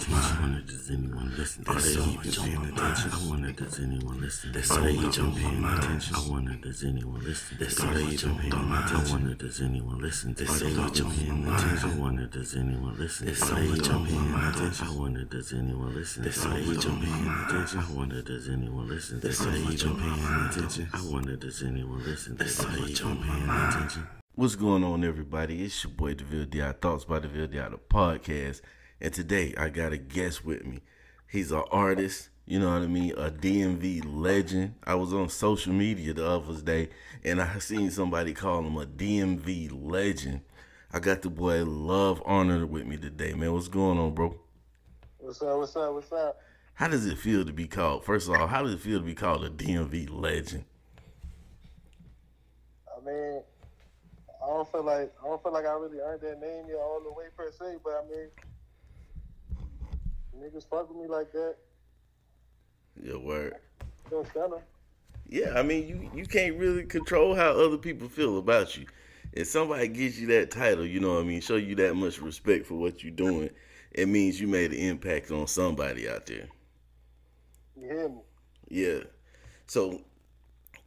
attention. I wonder does anyone listen? Are they even paying attention? I wonder does anyone listen? Are they even paying attention? I wonder does anyone listen? Are they even paying attention? I wonder does anyone listen? Are they even paying attention? I wonder does anyone listen? Are they even paying attention? I wonder does anyone listen? Are they even paying attention? I wonder does anyone listen? Are they even paying attention? I wonder does anyone listen? Are they even paying attention? What's going on, everybody? It's your boy DeVille Di Thoughts by DeVille Di the podcast, and today I got a guest with me. He's an artist, you know what I mean, a DMV legend. I was on social media the other day, and I seen somebody call him a DMV legend. I got the boy Love Honor with me today, man. What's going on, bro? What's up? What's up? What's up? How does it feel to be called? First of all, how does it feel to be called a DMV legend? I mean, I don't feel like I don't feel like I really earned that name yet all the way per se, but I mean, niggas fuck with me like that. Your word. Don't stand them. Yeah, I mean, you you can't really control how other people feel about you. If somebody gives you that title, you know what I mean, show you that much respect for what you're doing, it means you made an impact on somebody out there. You hear me? Yeah. So,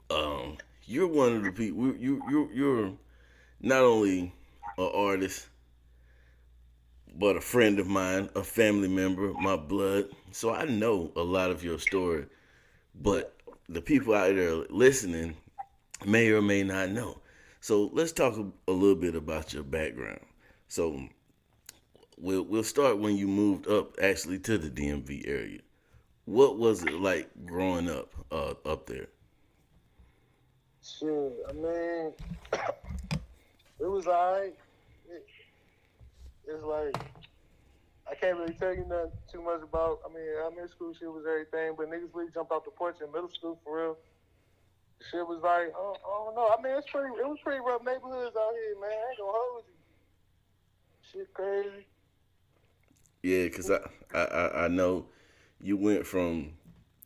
um, you're one of the people. You you you're not only an artist, but a friend of mine, a family member, my blood. So I know a lot of your story, but the people out there listening may or may not know. So let's talk a little bit about your background. So we'll we'll start when you moved up actually to the DMV area. What was it like growing up uh, up there? Shit, I mean, it was alright. It, it's like I can't really tell you nothing too much about. I mean, elementary school shit was everything, but niggas really jumped off the porch in middle school for real. Shit was like, oh, I don't know. I mean, it's pretty. It was pretty rough neighborhoods out here, man. I ain't gonna hold you. Shit crazy. Yeah, cause I, I I- I know you went from,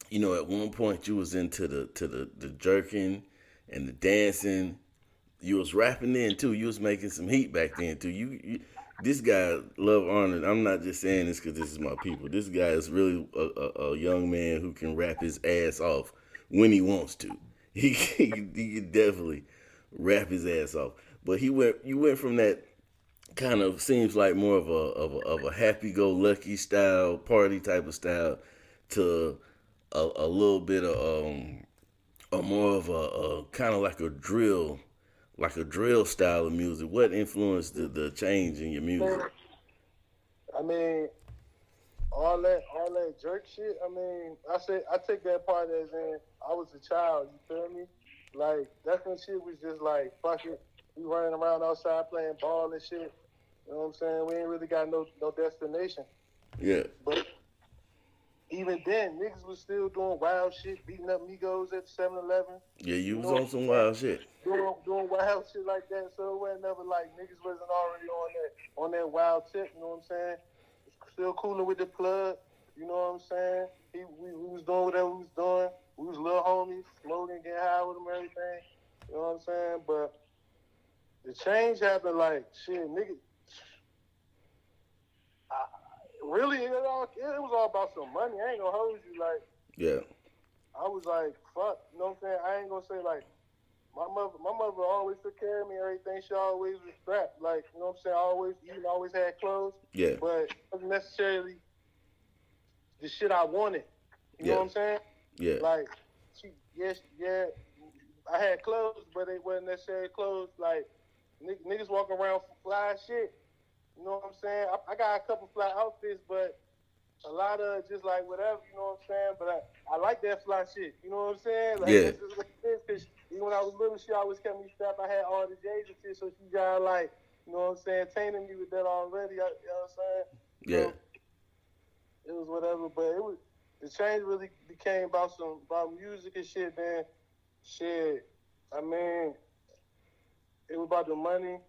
you know, at one point you was into the to the the jerking and the dancing. You was rapping then too. You was making some heat back then too. You, you this guy Love Honor. I'm not just saying this because this is my people. This guy is really a, a, a young man who can rap his ass off when he wants to. He he, can definitely rap his ass off. But he went. You went from that kind of seems like more of a of a, of a happy go lucky style party type of style to a, a little bit of um a more of a, a kind of like a drill like a drill style of music what influenced the, the change in your music I mean, all that all that jerk shit. I mean, I say I take that part as in I was a child. You feel me? Like that's when shit was just like fuck it. We running around outside playing ball and shit. You know what I'm saying? We ain't really got no no destination. yeah But even then, niggas was still doing wild shit, beating up Migos at 7-Eleven, yeah you was on some wild shit doing doing wild shit like that. So it wasn't never like niggas wasn't already on that on that wild tip. You know what I'm saying? Still cooling with the plug. You know what I'm saying? He we, we was doing whatever we was doing. We was little homies, smoking, getting high with him, and everything. You know what I'm saying? But the change happened like shit, nigga. I, really, it, all, it was all about some money. I ain't gonna hold you. Like yeah I was like, fuck. You know what I'm saying? I ain't gonna say like. My mother, my mother always took care of me. Everything she always was strapped. Like you know what I'm saying. Always eating, always had clothes yeah but it wasn't necessarily the shit I wanted. You Yeah. know what I'm saying? yeah Like, she, yes, yeah, I had clothes, but it wasn't necessarily clothes. Like, nigg- niggas walking around fly shit. You know what I'm saying? I, I got a couple fly outfits, but a lot of just like whatever. You know what I'm saying? But I, I like that fly shit. You know what I'm saying? Like, Yeah. That's just what. Cause even when I was little, she always kept me strapped. I had all the J's and shit, so she got like, you know what I'm saying, tainting me with that already. You know what I'm saying? yeah it was whatever, but it was the change really became about some about music and shit. Then shit, I mean, it was about the money.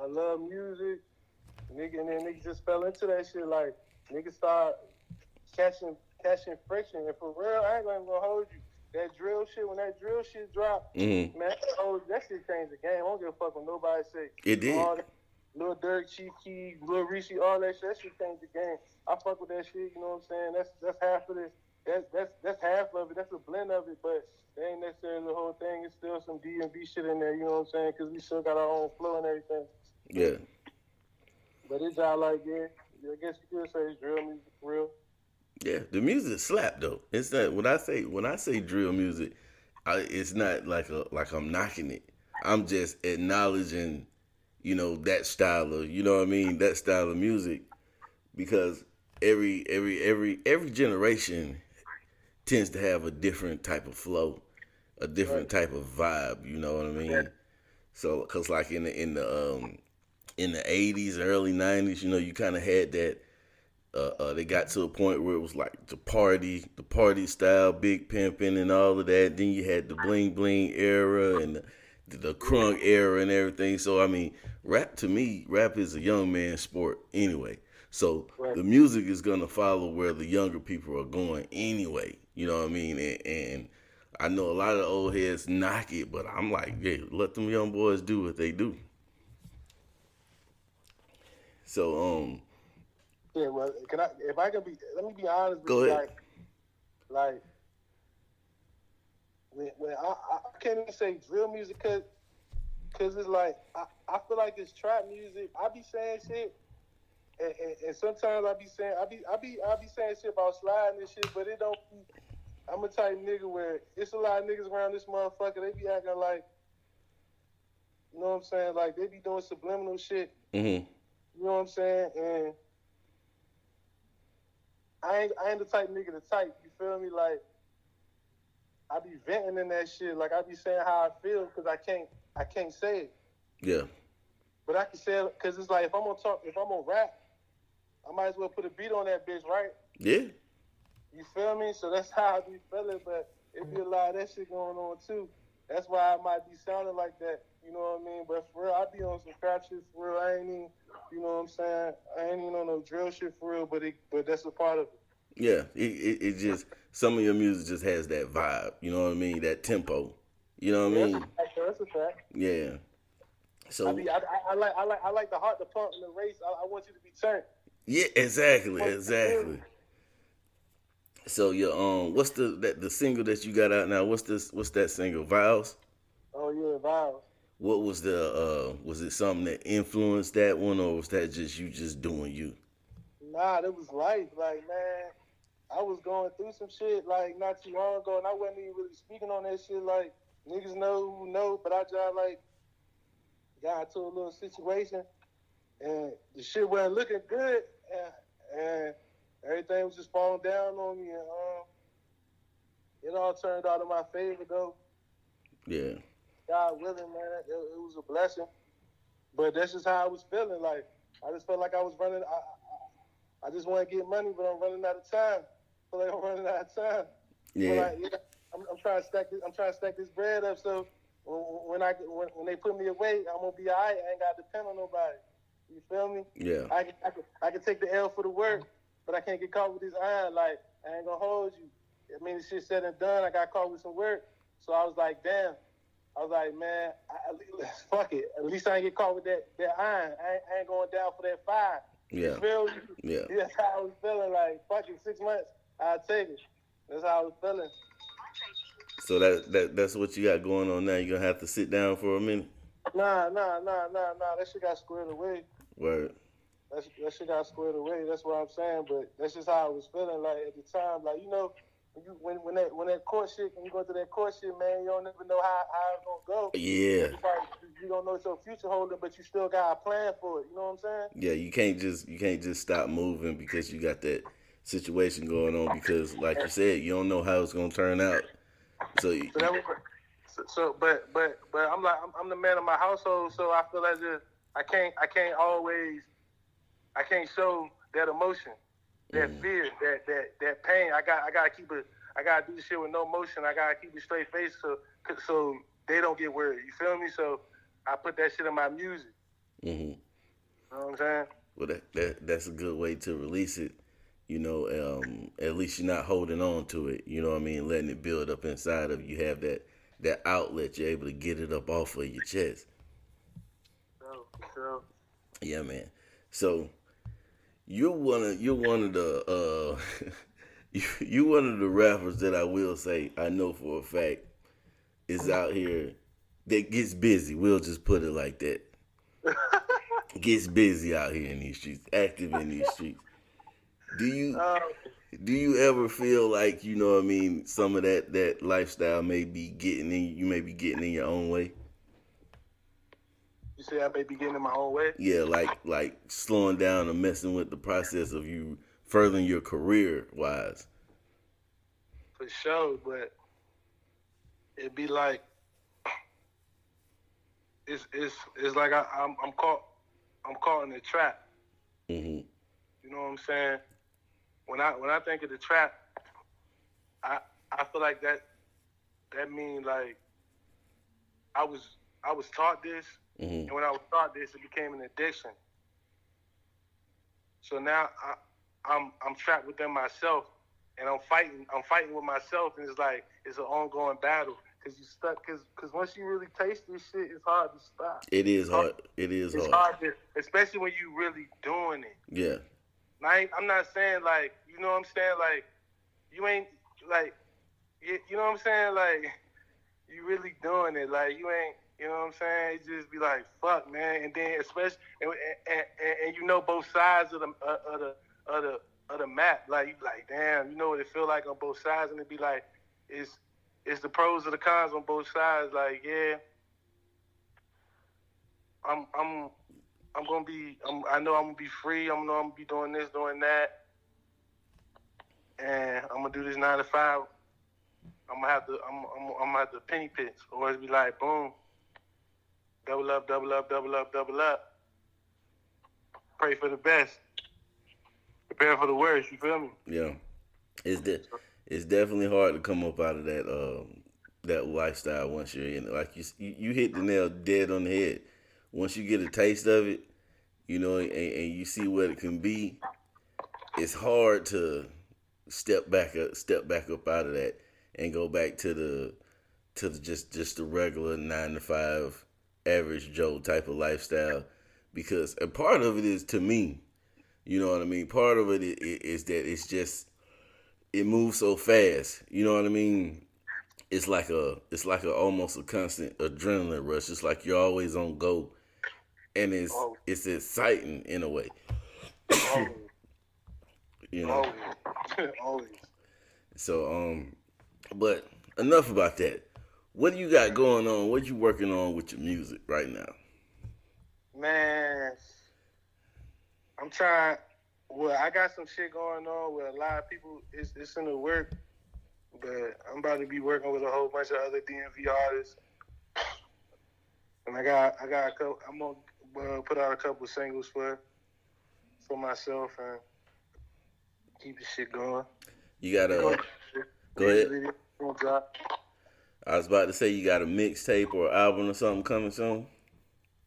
I love music, nigga, and then niggas just fell into that shit. Like niggas start catching catching friction, and for real, I ain't gonna hold you. That drill shit, when that drill shit dropped, hmm man, oh, that shit changed the game. I don't give a fuck what nobody say. It did. All that, Lil Durk, Chief Keef, Lil Reese, all that shit. That shit changed the game. I fuck with that shit. You know what I'm saying? That's that's half of it. That's that's that's half of it. That's a blend of it, but that ain't necessarily the whole thing. It's still some DMV shit in there. You know what I'm saying? Because we still got our own flow and everything. Yeah. But it's all like yeah. I guess you could say it's drill music for real. Yeah, the music slap though. It's not when I say when I say drill music, I, it's not like a like I'm knocking it. I'm just acknowledging, you know, that style of you know what I mean, that style of music, because every every every every generation tends to have a different type of flow, a different right. type of vibe. You know what I mean? So, cause like in the in the um in the '80s, early '90s, you know, you kind of had that. Uh, uh, they got to a point where it was like the party, the party style, big pimping, and all of that. Then you had the bling bling era and the, the crunk era and everything. So I mean, rap to me, rap is a young man sport anyway. So right. the music is gonna follow where the younger people are going anyway. You know what I mean? And, and I know a lot of old heads knock it, but I'm like, yeah, let them young boys do what they do. So um. Yeah, well, can I? If I can be, let me be honest. Go ahead. Like, like when, when I, I can't even say drill music because cause it's like I, I feel like it's trap music. I be saying shit, and, and, and, sometimes I be saying I be I be I be saying shit about sliding and shit, but it don't. I'm a type nigga where it's a lot of niggas around this motherfucker. They be acting like, you know what I'm saying? Like they be doing subliminal shit. Mm-hmm. You know what I'm saying? And I ain't I ain't the type nigga to type. You feel me? Like I be venting in that shit. Like I be saying how I feel because I can't I can't say it. Yeah. But I can say it because it's like if I'm gonna talk, if I'm gonna rap, I might as well put a beat on that bitch, right? Yeah. You feel me? So that's how I be feeling. But it be a lot of that shit going on too. That's why I might be sounding like that. You know what I mean? But for real, I be on some crap shit for real. I ain't even, you know what I'm saying? I ain't even on no drill shit for real. But it, but that's a part of it. Yeah, it, it, it just some of your music just has that vibe. You know what I mean? That tempo. You know what I mean? That's a fact. Yeah. So I, mean, I, I, like I like I like the heart to pump in the race. I, I want you to be turned. Yeah, exactly, exactly. So your um, what's the that the single that you got out now? What's this? What's that single? Vows. Oh yeah, vows. What was the uh? Was it something that influenced that one, or was that just you just doing you? Nah, it was life. Like man, I was going through some shit like not too long ago, and I wasn't even really speaking on that shit. Like niggas know who know, but I just like got into a little situation, and the shit wasn't looking good, and, and everything was just falling down on me, and um, it all turned out in my favor though. Yeah. God willing, man, it, it was a blessing. But that's just how I was feeling. Like I just felt like I was running. I, I, I just want to get money, but I'm running out of time feel like I'm running out of time. Yeah. Like, yeah I'm, I'm, trying to stack this. I'm trying to stack this bread up so when I when, when they put me away, I'm gonna be alright. I ain't got to depend on nobody. You feel me? Yeah. I I I can take the L for the work, but I can't get caught with this iron. Like I ain't gonna hold you. I mean, this shit said and done. I got caught with some work, so I was like, damn. I was like, man, I, fuck it. At least I ain't get caught with that that iron. I ain't, I ain't going down for that fire. Yeah. You feel me? Yeah. That's how I was feeling. Like, fuck it, six months. I take it. That's how I was feeling. So that that that's what you got going on now. You're gonna have to sit down for a minute. Nah, nah, nah, nah, nah. That shit got squared away. Word. That that shit got squared away. That's what I'm saying. But that's just how I was feeling. Like at the time, like you know, when you when when that when that court shit when you go through that court shit, man, you don't never know how how it's gonna go. Yeah. You don't know what your future holding, but you still got a plan for it. You know what I'm saying? Yeah, you can't just you can't just stop moving because you got that situation going on because, like you said, you don't know how it's gonna turn out. So, you, so, was, so, so, but but but I'm like I'm, I'm, the man of my household, so I feel as if I can't I can't always I can't show that emotion, that mm. fear, that that that pain. I got I gotta keep it. I gotta do this shit with no emotion. I gotta keep a straight face so so they don't get worried. You feel me? So I put that shit in my music. Mm-hmm. You know what I'm saying? Well, that, that that's a good way to release it you know, um, at least you're not holding on to it. You know what I mean? Letting it build up inside of you. Have that that outlet. You're able to get it up off of your chest. Oh, sure. Yeah, man. So you're one of you're one of the uh you you one of the rappers that I will say I know for a fact is out here that gets busy. We'll just put it like that. gets busy out here in these streets, active in these streets. Do you Uh, do you ever feel like you know what I mean some of that that lifestyle may be getting in you may be getting in your own way? You say I may be getting in my own way. Yeah, like like slowing down and messing with the process of you furthering your career wise. for sure, but it'd be like it's it's it's like I, I'm I'm caught I'm caught in the trap. hmm You know what I'm saying? When I when I think of the trap, I I feel like that that means like I was I was taught this, hmm and when I was taught this, it became an addiction. So now I, I'm I'm trapped within myself, and I'm fighting. I'm fighting with myself, and it's like it's an ongoing battle because you stuck. Because because once you really taste this shit, it's hard to stop. It is hard. It is It's hard. hard, to, especially when you really doing it. Yeah. Ain't, I'm not saying like you know what I'm saying like you ain't like you, you know what I'm saying like you really doing it like you ain't you know what I'm saying it just be like fuck man and then especially and, and, and, and you know both sides of the uh, of the of the of the map like you like damn you know what it feel like on both sides and it be like it's it's the pros and the cons on both sides like yeah I'm I'm I'm gonna be. I'm, I know I'm gonna be free. I'm know I'm gonna be doing this, doing that, and I'm gonna do this nine to five. I'm gonna have to. I'm. I'm, I'm gonna have to penny pitch, or be like boom, double up, double up, double up, double up. Pray for the best. Prepare for the worst. You feel me? Yeah. It's de- it's definitely hard to come up out of that um that lifestyle once you're in it. Like you you, hit the nail dead on the head. Once you get a taste of it, you know, and, and you see what it can be, it's hard to step back up step back up out of that and go back to the to the just just the regular nine to five average Joe type of lifestyle because a part of it is to me, you know what I mean. Part of it is that it's just it moves so fast. You know what I mean? It's like a it's like a almost a constant adrenaline rush. It's like you're always on go, and it's Oh. it's exciting in a way. You know. always, always. So um, but enough about that. What do you got going on? What you working on with your music right now? Man, I'm trying. Well, I got some shit going on with a lot of people. It's, it's in the work, but I'm about to be working with a whole bunch of other DMV artists. And I got, I got a couple. I'm gonna uh, put out a couple singles for, for myself and keep the shit going. You gotta go ahead. Gonna drop. I was about to say you got a mixtape or album or something coming soon.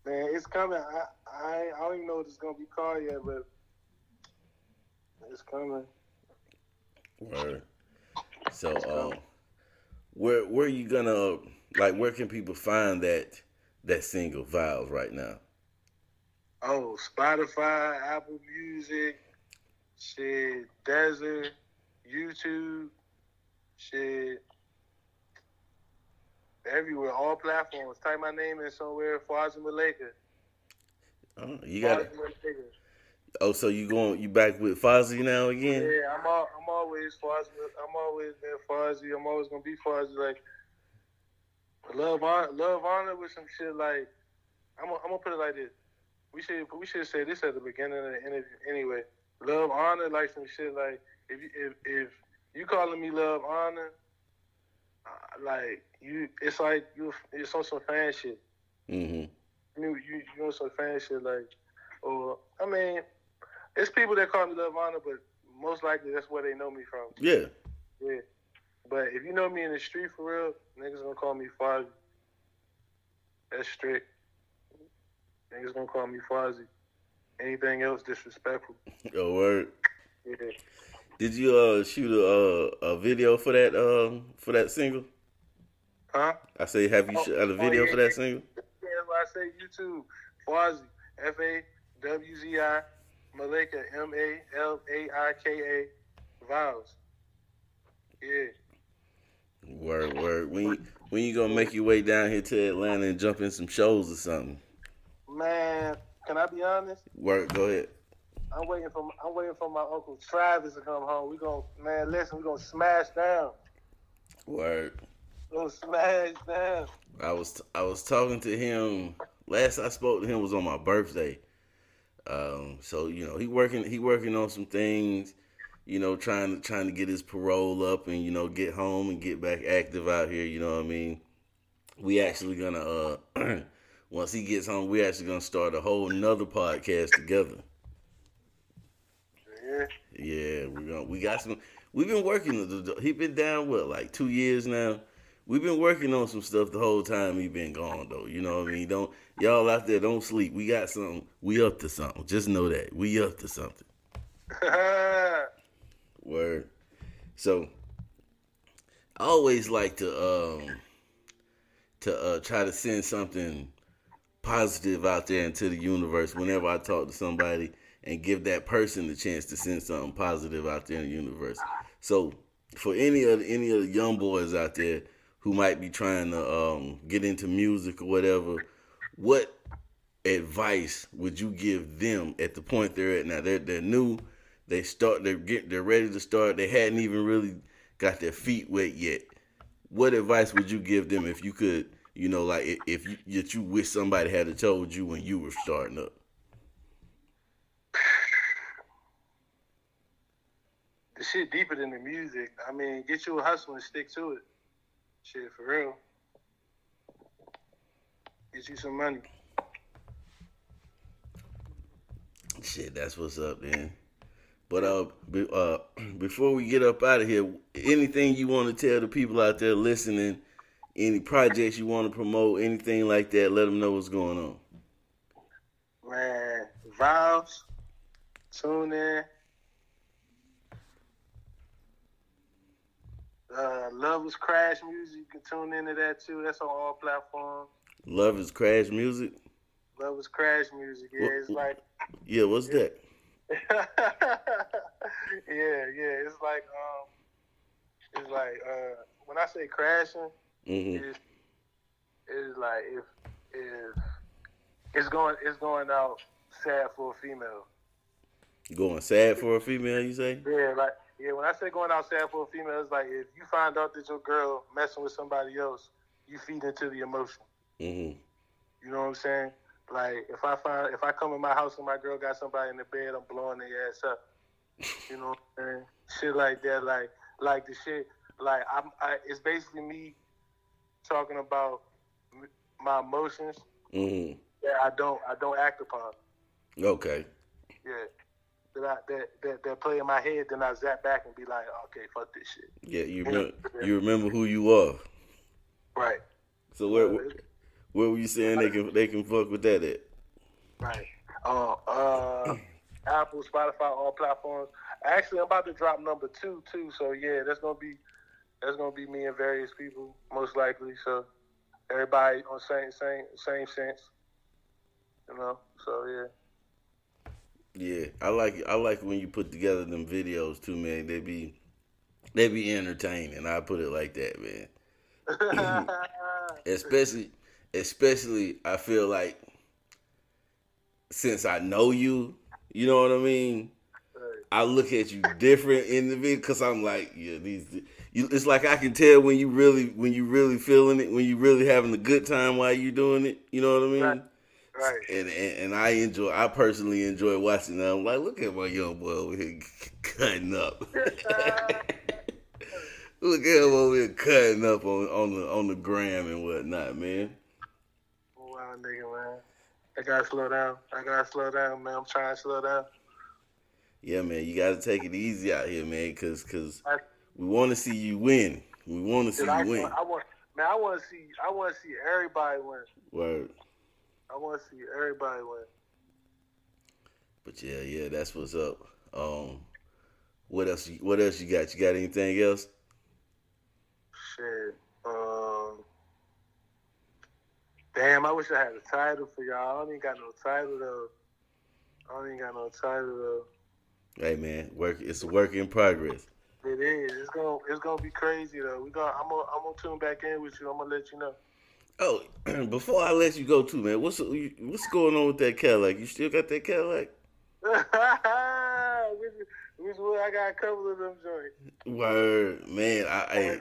Man, it's coming. I, I, I don't even know what it's gonna be called yet, but it's coming. Word. So, um, where where are you gonna like? Where can people find that that single "Vows" right now? Oh, Spotify, Apple Music, shit, Deezer, YouTube, shit, everywhere, all platforms. Type my name in somewhere, Farzan Malaika. Oh, you got Malaika. Oh, so you going? You back with Fawzi now again? Yeah, I'm all, I'm always Farzan. I'm always been Fawzi. I'm always gonna be Fawzi. Like love, Hon- love, honor with some shit. Like I'm, gonna- I'm gonna put it like this. We should, we should say this at the beginning of the interview. Anyway, love, honor, like some shit. Like if you, if if you calling me love, honor, like you, it's like you, it's on some fan shit. Mm-hmm. You, you, you on some fan shit. Like, or I mean, it's people that call me love, honor, but most likely that's where they know me from. Yeah. Yeah. But if you know me in the street for real, niggas gonna call me Fawzi. That's strict. Niggas gonna call me Fawzi. Anything else disrespectful. Oh, word. Yeah. Did you uh shoot a a video for that um for that single? Huh? I say, have you Oh, shot a oh, video yeah, for that single? Yeah, I say YouTube. Fawzi. F A W Z I Malaika M A L A I K A Vows. Yeah. Word, word. When you, when you gonna make your way down here to Atlanta and jump in some shows or something? Man, can I be honest? Word, go ahead. I'm waiting for I'm waiting for my uncle Travis to come home. We gonna man, listen, we gonna smash down. Word. We gonna smash down. I was I was talking to him last I spoke to him was on my birthday. Um, so you know he working he working on some things, you know trying to trying to get his parole up and you know get home and get back active out here. You know what I mean? We actually gonna uh once he gets home, we actually gonna start a whole nother podcast together. Yeah. Yeah, we gonna we got some. We've been working. He been down what like two years now. We've been working on some stuff the whole time he been gone though. You know what I mean? Don't y'all out there don't sleep. We got something. We up to something. Just know that we up to something. Word. So I always like to um to uh try to send something positive out there into the universe whenever I talk to somebody and give that person the chance to send something positive out there in the universe. So for any of any of the young boys out there who might be trying to um, get into music or whatever, what advice would you give them at the point they're at now? They're they're new, they start they're get they're ready to start. They hadn't even really got their feet wet yet. What advice would you give them if you could, you know, like if, if you that you wish somebody had told you when you were starting up? Shit deeper than the music. I mean, get you a hustle and stick to it. Shit, for real. Get you some money. Shit, that's what's up, man. But uh, be, uh, before we get up out of here, anything you want to tell the people out there listening, any projects you want to promote, anything like that, let them know what's going on. Man, Vows, tune in. Uh, Love is Crash Music. You can tune into that too. That's on all platforms. Love is Crash Music. Love is Crash Music. Yeah, it's like. Yeah, what's that? yeah, yeah. It's like um, it's like uh, when I say crashing, Mm-hmm. it's, it's like if if it's going it's going out sad for a female. Going sad for a female, you say? Yeah, like yeah. When I say going outside for a female, it's like if you find out that your girl messing with somebody else, you feed into the emotion. Mm-hmm. You know what I'm saying? Like if I find if I come in my house and my girl got somebody in the bed, I'm blowing their ass up. You know what I'm saying? Shit like that, like like the shit, like I'm. I, it's basically me talking about my emotions Mm-hmm. that I don't I don't act upon. Okay. Yeah. That I, that, that that play in my head, then I zap back and be like, okay, fuck this shit. Yeah, you remember, you remember who you are. Right. So where where were you saying they can they can fuck with that at? Right. Uh, uh, Apple, Spotify, all platforms. Actually, I'm about to drop number two too. So yeah, that's gonna be that's gonna be me and various people most likely. So everybody on same same same sense. You know. So yeah. Yeah, I like I like when you put together them videos too, man. They be they be entertaining. I put it like that, man. especially especially I feel like since I know you, you know what I mean. I look at you different in the video because I'm like, yeah, these. You, it's like I can tell when you really when you really feeling it, when you really having a good time while you doing it. You know what I mean? Right. Right. And, and and I enjoy. I personally enjoy watching that. I'm like, look at my young boy over here cutting up. look at him over here cutting up on on the on the gram and whatnot, man. Wow, nigga, man. I gotta slow down. I gotta slow down, man. I'm trying to slow down. Yeah, man, you got to take it easy out here, man, because cause I- we want to see you win. We want to see I, you win. I want, man. I want to see. I want to see everybody win. Word. I want to see everybody win. But yeah, yeah, that's what's up. Um, what else? you- What else you got? You got anything else? Shit. Um. Damn, I wish I had a title for y'all. I don't even got no title though. I ain't got no title though. Hey man, work. It's a work in progress. It is. It's gonna it's gonna be crazy though. We gonna I'm gonna I'm gonna tune back in with you. I'm gonna let you know. Oh, before I let you go too, man, what's what's going on with that Cadillac? You still got that Cadillac? which, one? I got a couple of them joints. Word, man. I I,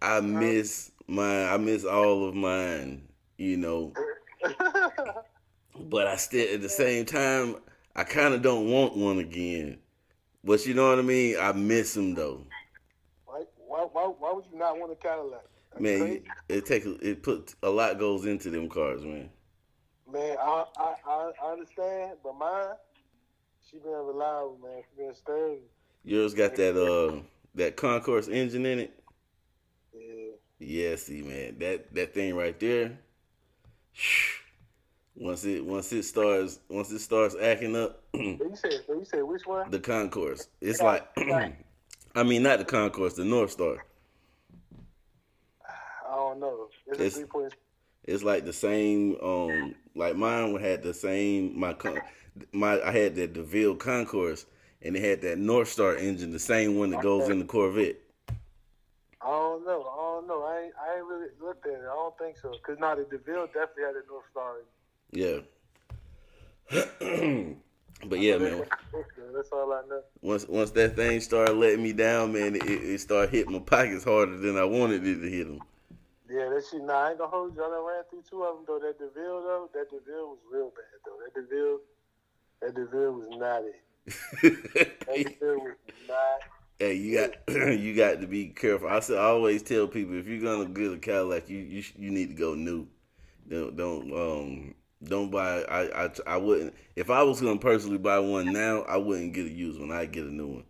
I uh-huh. miss mine. I miss all of mine. You know. but I still, at the same time, I kind of don't want one again. But you know what I mean? I miss them though. Why, why, why, why would you not want a Cadillac? That's man, crazy. it takes it put a lot goes into them cars, man. Man, I I, I understand, but mine, she been reliable, man. She been sturdy. Yours got that uh that Concours engine in it. Yeah. Yeah, see, man, that that thing right there. Once it once it starts once it starts acting up. you said you said which one? The Concours. It's like, I mean, not the Concours, the North Star. I don't know. It's, it's, it's like the same. Um, like mine had the same. My my I had that Deville Concours, and it had that North Star engine, the same one that goes in the Corvette. I don't know. I don't know. I ain't, I ain't really looked at it. I don't think so. Cause now the Deville definitely had a North Star. Yeah. but yeah, man. That's all I know. Once once that thing started letting me down, man, it, it started hitting my pockets harder than I wanted it to hit them. Yeah, that shit. Nah, I ain't gonna hold you. I done ran through two of them though. That Deville though, that Deville was real bad though. That Deville, that Deville was not it. that Deville was not. Hey, you got you got to be careful. I said I always tell people if you're gonna get a Cadillac, you you you need to go new. Don't don't um don't buy. I I I wouldn't. If I was gonna personally buy one now, I wouldn't get a used one. I'd get a new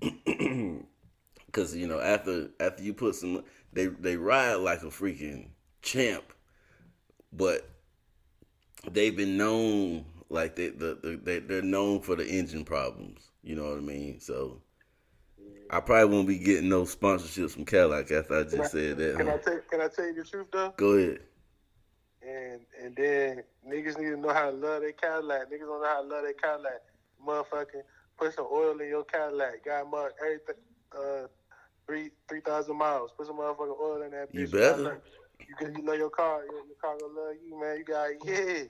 one. Cause you know after after you put some, they they ride like a freaking champ, but they've been known like they the, the they they're known for the engine problems. You know what I mean? So. I probably won't be getting no sponsorships from Cadillac after I just can said that. Can huh? I tell Can I tell you the truth though? Go ahead and and then niggas need to know how to love their Cadillac. Niggas don't know how to love their Cadillac. Motherfucking put some oil in your Cadillac. Got mud everything uh three three thousand miles. Put some motherfucking oil in that bitch. You better. You can you love your car. Your, your car gonna love you, man. You got yeah.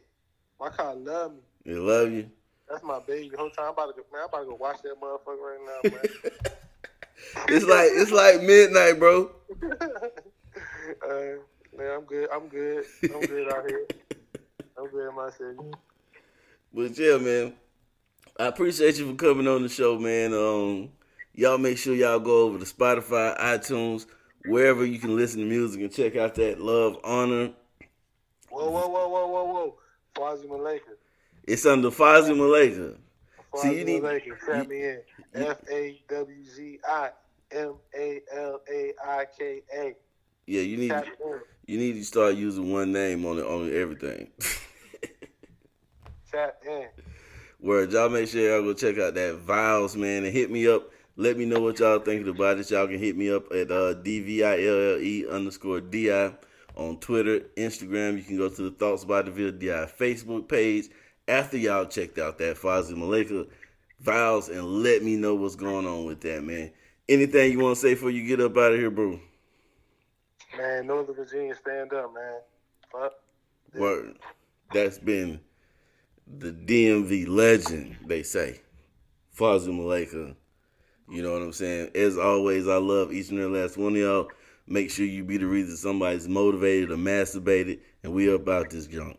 My car love me. It love you. That's my baby. The whole time I'm about to go, man. I'm about to go watch that motherfucker right now, man. it's like it's like midnight, bro. uh, Man, I'm good. I'm good. I'm good out here. I'm good in my city. But yeah, man. I appreciate you for coming on the show, man. Um, y'all make sure y'all go over to Spotify, iTunes, wherever you can listen to music and check out that Love Honor. Whoa, whoa, whoa, whoa, whoa, whoa. Fawzi Malaika. It's under Fawzi Malaika. Fawzi See, you need, Malaika. Tap me in. F A W Z I M A L A I K A. Yeah, you need. You need to start using one name on it on everything. Chat in. Word, y'all make sure y'all go check out that Vows, man, and hit me up. Let me know what y'all thinking about it. Y'all can hit me up at uh, DVILLE underscore DI on Twitter, Instagram. You can go to the Thoughts by DeVille DI Facebook page after y'all checked out that Fawzi Malaika vows and let me know what's going on with that, man. Anything you want to say before you get up out of here, bro? Man, Northern Virginia, stand up, man. Fuck. Word. That's been the DMV legend, they say. Fawzi Malaika. You know what I'm saying? As always, I love each and every last one of y'all. Make sure you be the reason somebody's motivated or masturbated, and we about this junk.